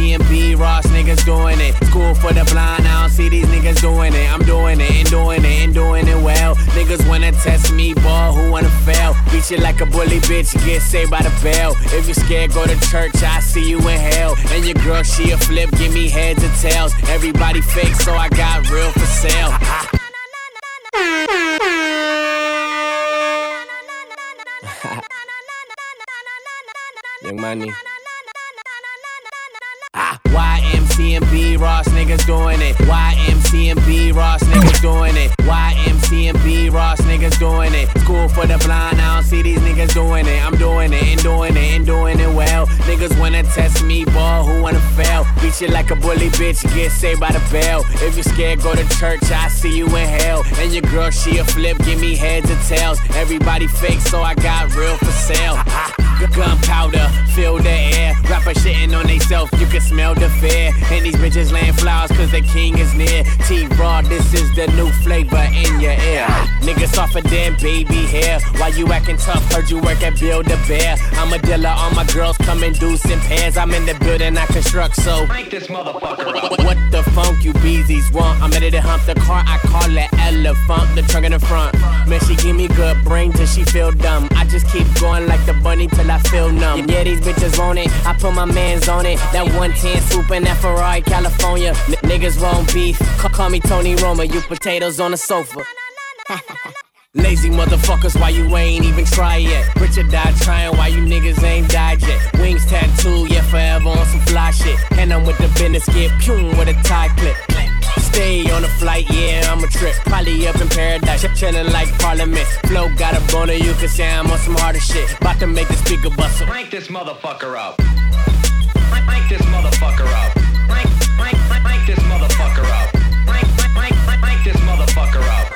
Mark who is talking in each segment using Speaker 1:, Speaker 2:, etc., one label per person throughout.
Speaker 1: B Ross niggas doing it. School for the blind, I don't see these niggas doing it. I'm doing it and doing it and doing it well. Niggas wanna test me, ball, who wanna fail? Beat you like a bully bitch, get saved by the bell. If you scared, go to church, I see you in hell. And your girl, she a flip, give me heads or tails. Everybody fake, so I got real for sale. Young money. YMC and B Ross niggas doing it. YMC and B Ross niggas doing it. YMC and B Ross niggas doing it. School for the blind, I don't see these niggas doing it. I'm doing it and doing it and doing it well. Niggas wanna test me, ball, who wanna fail? Beat you like a bully bitch, get saved by the bell. If you scared, go to church, I see you in hell. And your girl, she a flip, give me heads or tails. Everybody fake, so I got real for sale. Gunpowder, fill the air. Rapper shitting on theyself, you can smell the fear. And these bitches laying flowers cause the king is near. T Raw, this is the new flavor in your ear. Niggas off a damn baby hair. Why you acting tough? Heard you work at Build a Bear. I'm a dealer, all my girls come in deuce in pairs. I'm in the building, I construct, so.
Speaker 2: Crank this motherfucker up.
Speaker 1: What the funk you beezies want? I'm ready to hump the car, I call it elephant, the trunk in the front. Man, she give me good brain till she feel dumb. I just keep going like the bunny till I feel numb. Yeah, these bitches want it, I put my mans on it. That 110 swoop in that Ferrari, California. N- niggas want beef, call, call me Tony Roma, you potatoes on the sofa. Lazy motherfuckers, why you ain't even try yet? Richard died trying, why you niggas ain't died yet? Wings tattoo, yeah, forever on some fly shit. And I'm with the business, get pum with a tie clip. Stay on a flight, yeah, I'm a trip. Probably up in paradise, chillin' like Parliament. Flow got a boner, you can say I'm on some harder shit. About to make the speaker bustle.
Speaker 2: Crank this motherfucker up. Crank, crank this motherfucker up. Crank, crank, crank, crank this motherfucker up. Crank, crank, crank, crank, crank this motherfucker up.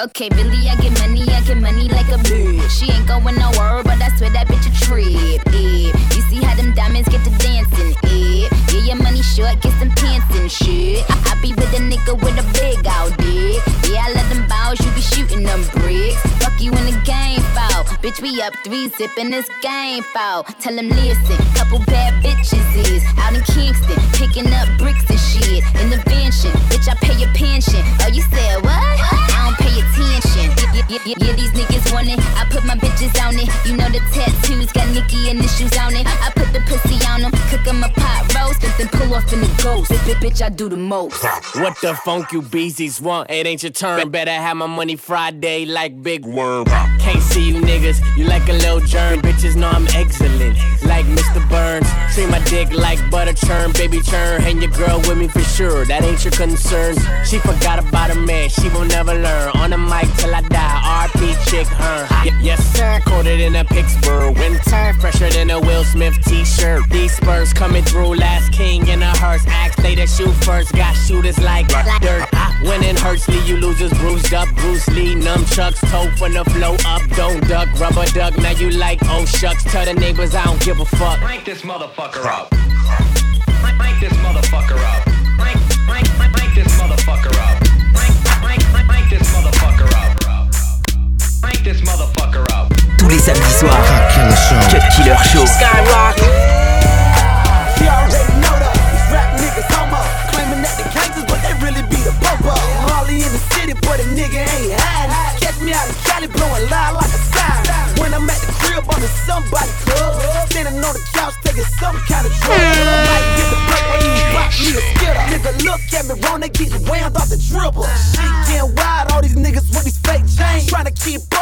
Speaker 3: Okay, Billy, I get money, I get money like a bitch. She ain't going nowhere, but I swear that bitch a trip. Yeah. You see how them diamonds get to dancing? Yeah, yeah, your money short, get some and shit. I, I be with a nigga with a big out dick. Yeah, I let them bows, you be shooting them bricks. Fuck you in the game, foul. Bitch, we up three, zipping this game, foul. Tell them, listen, couple bad bitches is out in Kingston, picking up bricks and shit. In the mansion, bitch, I pay your pension. Oh, you said what? I don't pay attention. Yeah, yeah, yeah, yeah, these niggas want it. I put my bitches on it. You know the tattoos got Nicki initials on it. I put the pussy on them, cook 'em a pot roast, then pull off in the ghost. Bitch, bitch, I do the most.
Speaker 1: What the funk you beezies want? It ain't your turn. Better have my money Friday like Big Worm. Can't see you niggas, you like a little germ. Bitches know I'm excellent, like Mr. Burns. Treat my dick like butter churn, baby churn. Hang your girl with me for sure, that ain't your concern. She forgot about a man, she will never learn. On the mic till I die, RP chick her. Y- yes sir, coated in a Pittsburgh winter, fresher than a Will Smith t-shirt. These Spurs coming through, last king in a hearse. Axe they the shoot first, got shooters like dirt. Winning hurts, leave you losers bruised up. Bruce Lee, nunchucks, toe from the flow up. Don't duck, rubber duck. Now you like oh shucks. Tell the neighbors I don't give a fuck.
Speaker 2: Crank this motherfucker up. Crank this motherfucker up. Crank this motherfucker up. This motherfucker up. Crank this motherfucker up.
Speaker 4: Tous les samedis soirs,
Speaker 5: Killer Show.
Speaker 4: Cut Killer Show.
Speaker 6: You already know that these rap niggas homo Claiming that they gangsters, but they really be the popo Harley in the city, but a nigga ain't hiding. Catch me out in Cali, blowing loud like a siren. When I'm at the crib, I'm in somebody club Standing on the couch, taking some kind of drug. Might get the break when you rock me a skitter Nigga, look at me wrong, they getting whammed off the dribble. Shit getting wild, all these niggas with these fake chains. Trying to keep up,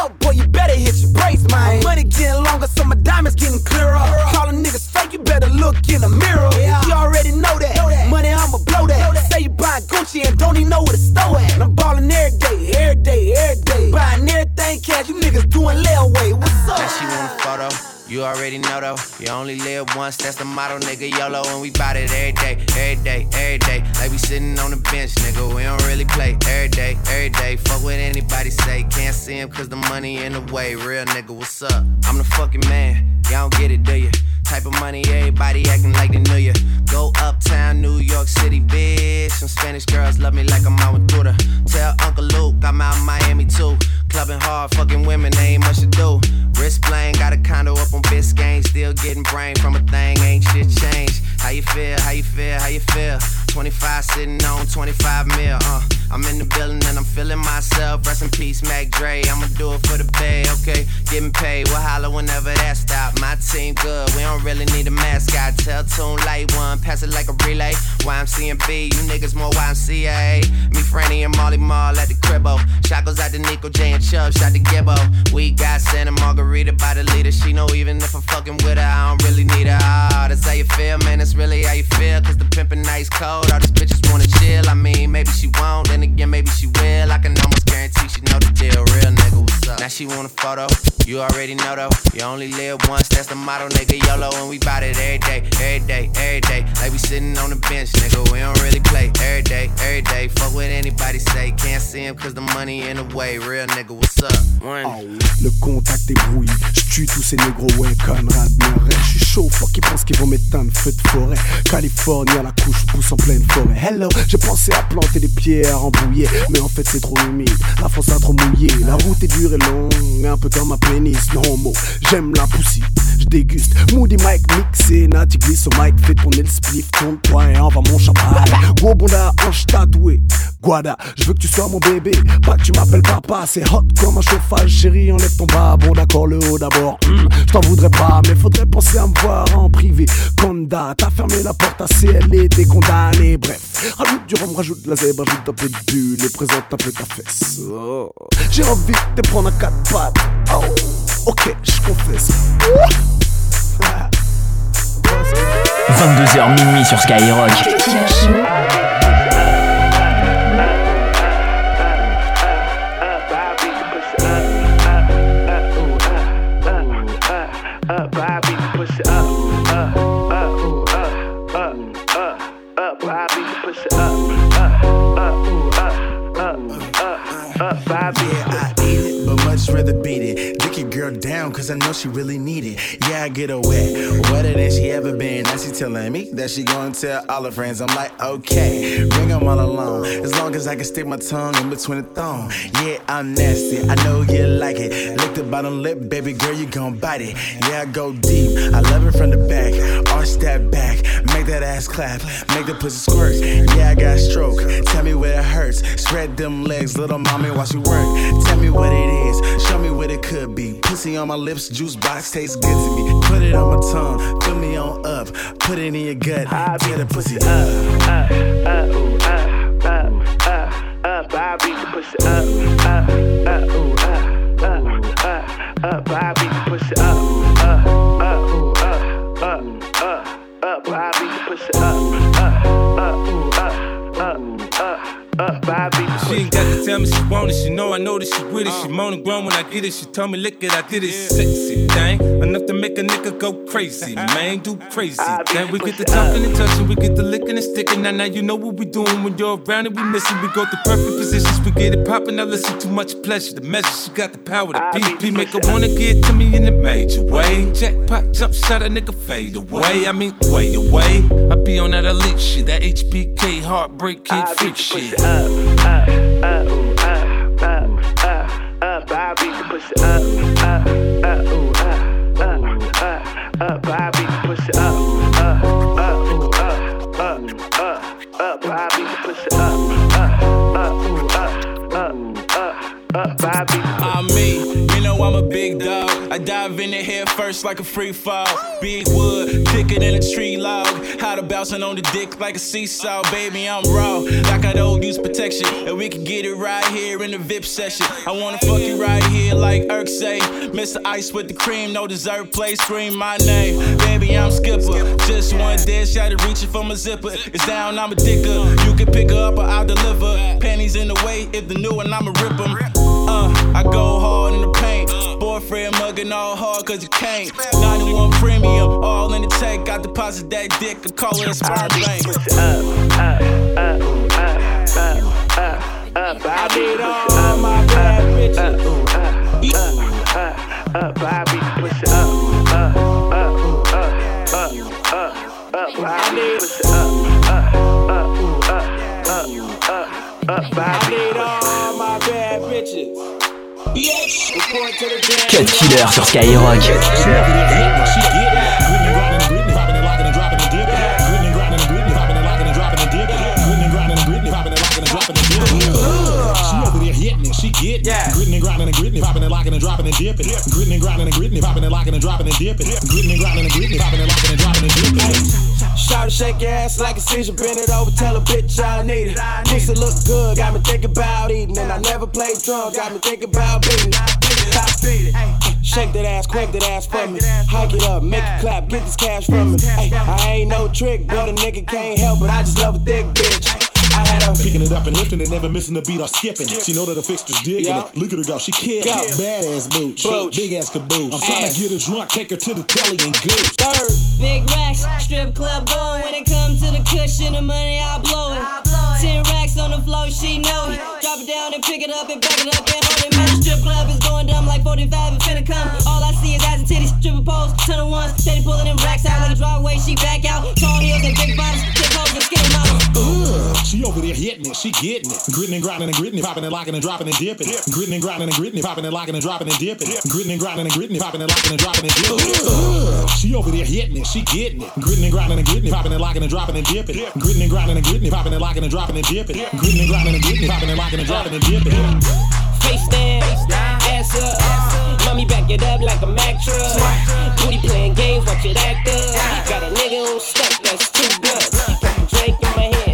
Speaker 6: already know
Speaker 7: though, you only live once, that's the motto, nigga. YOLO, and we bout it every day, every day, every day. Like we sitting on the bench, nigga. We don't really play every day, every day. Fuck what anybody say, can't see him cause the money in the way. Real nigga, what's up? I'm the fucking man, y'all don't get it, do you? Type of money, everybody acting like they knew ya. Go uptown, New York City, bitch. Some Spanish girls love me like I'm out with. Tell Uncle Luke I'm out Miami too. Clubbing hard, fucking women, ain't much to do. Wrist bling, got a condo up on Biscayne, still getting brain from a thing, ain't shit changed. How you feel? How you feel? How you feel? 25 sitting on 25 mil, uh. I'm in the building and I'm feeling myself. Rest in peace, Mac Dre. I'ma do it for the pay, okay? Getting paid, we'll holler whenever that stop. My team good, we don't really need a mascot. Tell Tune Light One, pass it like a relay. YMCMB, you niggas more YMCA. Me, Franny, and Mally Mall at the cribbo. Shot goes out to Nico J and Chubb, shot to Gibbo. We got Santa Margherita by the leader. She know even if I'm fucking with her, I don't really need her. Ah, that's how you feel, man. That's really how you feel. Cause the nice cold. All these bitches wanna chill. I mean, maybe she won't, then again, maybe she will. I can almost guarantee she know the deal. Real? Now she want a photo. You already know though. You only live once, that's the motto, nigga. YOLO, and we bout it every day, every day, every day. Like we sitting on the bench, nigga. We don't really play every day, every day. Fuck what anybody say. Can't see him cause the money in the way. Real nigga, what's up? One.
Speaker 5: Le contact est brouillé, j'tue tous ces négros, ouais, Conrad Murray. J'suis chaud, fuck, ils pensent qu'ils vont m'éteindre, feu de forêt. Californie à la couche, pousse en pleine forêt. Hello, j'ai pensé à planter des pierres embrouillées, mais en fait c'est trop humide. La France a trop mouillé, la route est dure et longue, un peu comme ma pénis. Non, j'aime la poussie, j'déguste. Moody Mike mixé, Nati glisse au mic, fais tourner le spliff, tourne-toi et envoie mon champagne. Gros bonda, hanche tatoué. Guada, je veux que tu sois mon bébé, pas que tu m'appelles papa, c'est hot comme un chauffage, chérie, enlève ton bas, bon d'accord, le haut d'abord, Hmm, je t'en voudrais pas, mais faudrait penser à me voir en privé, Conda, t'as fermé la porte à CL, t'es condamné, bref, rajoute du rhum, rajoute de la zèbre, rajoute un peu de bulle, et présente un peu ta fesse, Oh. j'ai envie de te prendre à quatre pattes, oh, ok, je confesse,
Speaker 4: 22h minuit sur Skyrock.
Speaker 8: Yeah, I eat it, but much rather beat it. Down, cause I know she really need it. Yeah, I get her wet, wetter than she ever been. Now she telling me that she gonna tell all her friends. I'm like, okay, bring them all along. As long as I can stick my tongue in between the thong. Yeah, I'm nasty, I know you like it. Lick the bottom lip, baby girl, you gon' bite it. Yeah, I go deep, I love it from the back. Arch that back, make that ass clap, make the pussy squirt. Yeah, I got stroke, tell me where it hurts. Spread them legs, little mommy, watch you work. Tell me what it is, show me what it could be. Pussy on my lips, juice box tastes good to me. Put it on my tongue, fill me on up, put it in your gut, tear the pussy up,
Speaker 9: up, up, ooh, up, up, up, up, I beat the pussy up, up, up, ooh, up, up, up, up, I beat the pussy up, up, up, ooh, up, up, up.
Speaker 10: She ain't got to tell me she want it. She know I know that she with it. She uh. moaning grown when I get it. She told me lick it, I did it. Sexy thing, enough to make a nigga go crazy. Uh-huh. Man, do crazy. Then we get the talking and touching, we get the licking and sticking. Now, now you know what we doing when you're around and we missing. We go through perfect positions, we get it popping. Now listen, too much pleasure. The measure, she got the power. The PP make her wanna get to me in a major way. Jackpot, jump shot, a nigga fade away. I mean, way away. I be on that elite shit, that HBK heartbreak kid freak shit.
Speaker 11: I'm me, I dive in the head first like a free fall. Big wood, thicker than a tree log. How to bouncing on the dick like a seesaw, baby. I'm raw, like I don't use protection. And we can get it right here in the VIP session. I wanna fuck you right here like Irk say. Mr. Ice with the cream, no dessert play, scream my name. Baby, I'm Skipper. Just one dead shot at reaching for my zipper. It's down, I'm a dicker. You can pick her up or I'll deliver. Panties in the way, if the new one, I'ma rip 'em. Uh, I go hard in the. Boyfriend mugging all hard cause you can't. 91 premium, all in the tank. I deposit that dick, I call it a sperm bank. I need all my bad bitches. I need I need all my bad bitches. Yeah.
Speaker 4: Cut Killer sur Skyrock.
Speaker 12: Gritting and grinding and gritting, popping and locking and dropping and dipping. Gritting and grinding and gritting, popping and locking and dropping and dipping. Gritting and grinding and gritting, popping and locking and dropping and dipping.
Speaker 11: Shout to shake your ass like a seizure, bend it over, tell a bitch I need it. Pussy look good, got me thinking about eating, and I never played drunk, got me thinking about beating. Shake that ass, crank that ass for me. Hike it up, make it clap, get this cash from me. I ain't no trick, but a nigga can't help it. I just love a thick bitch. I had her
Speaker 12: picking it up and lifting it, never missing a beat or skipping. it. She know that the fixture's digging
Speaker 11: Yeah.
Speaker 12: it. Look at her go, she kill
Speaker 11: Go.
Speaker 12: Badass boots,
Speaker 11: Boots.
Speaker 12: big ass caboose. I'm trying
Speaker 11: Ass.
Speaker 12: to get her drunk, take her to the telly and goose.
Speaker 11: Third,
Speaker 13: Big racks, strip club going. When it comes to the cushion, the money I blow it. Ten racks on the floor, she know it. Drop it down and pick it up and back it up and hold it. Man, the strip club is going dumb like 45 and finna come. All I see is ass and titties, stripper poles, ton of ones. Steady pulling them racks out like a driveway, she back out. Tall heels and big bottoms, tip hoes and skinny models.
Speaker 12: Ugh, she over there hitting it, she getting it. Gritting and grinding and gritting it, popping and locking and dropping and dipping. Gritting and grinding and gritting it, popping and locking and dropping and dipping. Gritting and grinding and gritting it, popping and locking and dropping and dipping. Ugh, she over there hitting it, she getting it. Gritting and grinding and gritting it, popping and locking and dropping and dipping. Gritting and grinding and gritting it, popping and locking and dropping and dipping. Gritting and grinding and gritting it, popping and locking and dropping and dipping.
Speaker 13: Face down, ass up. Mommy back it up like a Mack truck. Booty playing games, watch it act up. Got a nigga on stuck, that's two bloods. Got a drink in my hand,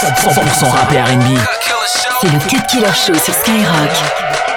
Speaker 4: 100%, 100 rap et R&B. C'est le Cut Killer Show sur Skyrock.